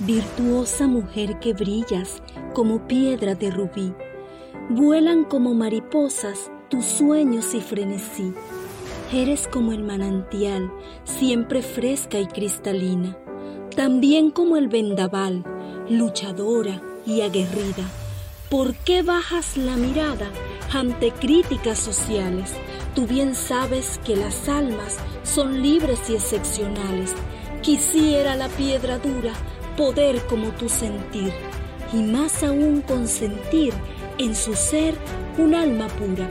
virtuosa mujer que brillas como piedra de rubí. Vuelan como mariposas tus sueños y frenesí. Eres como el manantial, siempre fresca y cristalina, también como el vendaval, luchadora y aguerrida. ¿Por qué bajas la mirada ante críticas sociales? Tú bien sabes que las almas son libres y excepcionales. Quisiera la piedra dura poder como tú sentir, y más aún consentir en su ser un alma pura.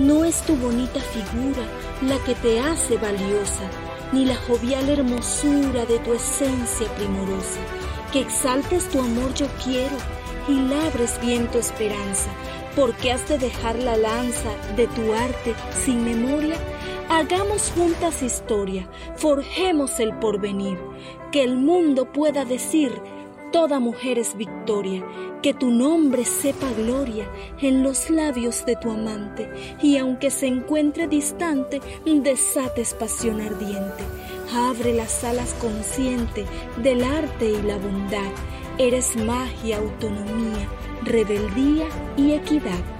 No es tu bonita figura la que te hace valiosa, ni la jovial hermosura de tu esencia primorosa. Que exaltes tu amor yo quiero y labres bien tu esperanza, porque has de dejar la lanza de tu arte sin memoria. Hagamos juntas historia, forjemos el porvenir, que el mundo pueda decir, toda mujer es victoria, que tu nombre sepa gloria en los labios de tu amante, y aunque se encuentre distante, desates pasión ardiente. Abre las alas consciente del arte y la bondad. Eres magia, autonomía, rebeldía y equidad.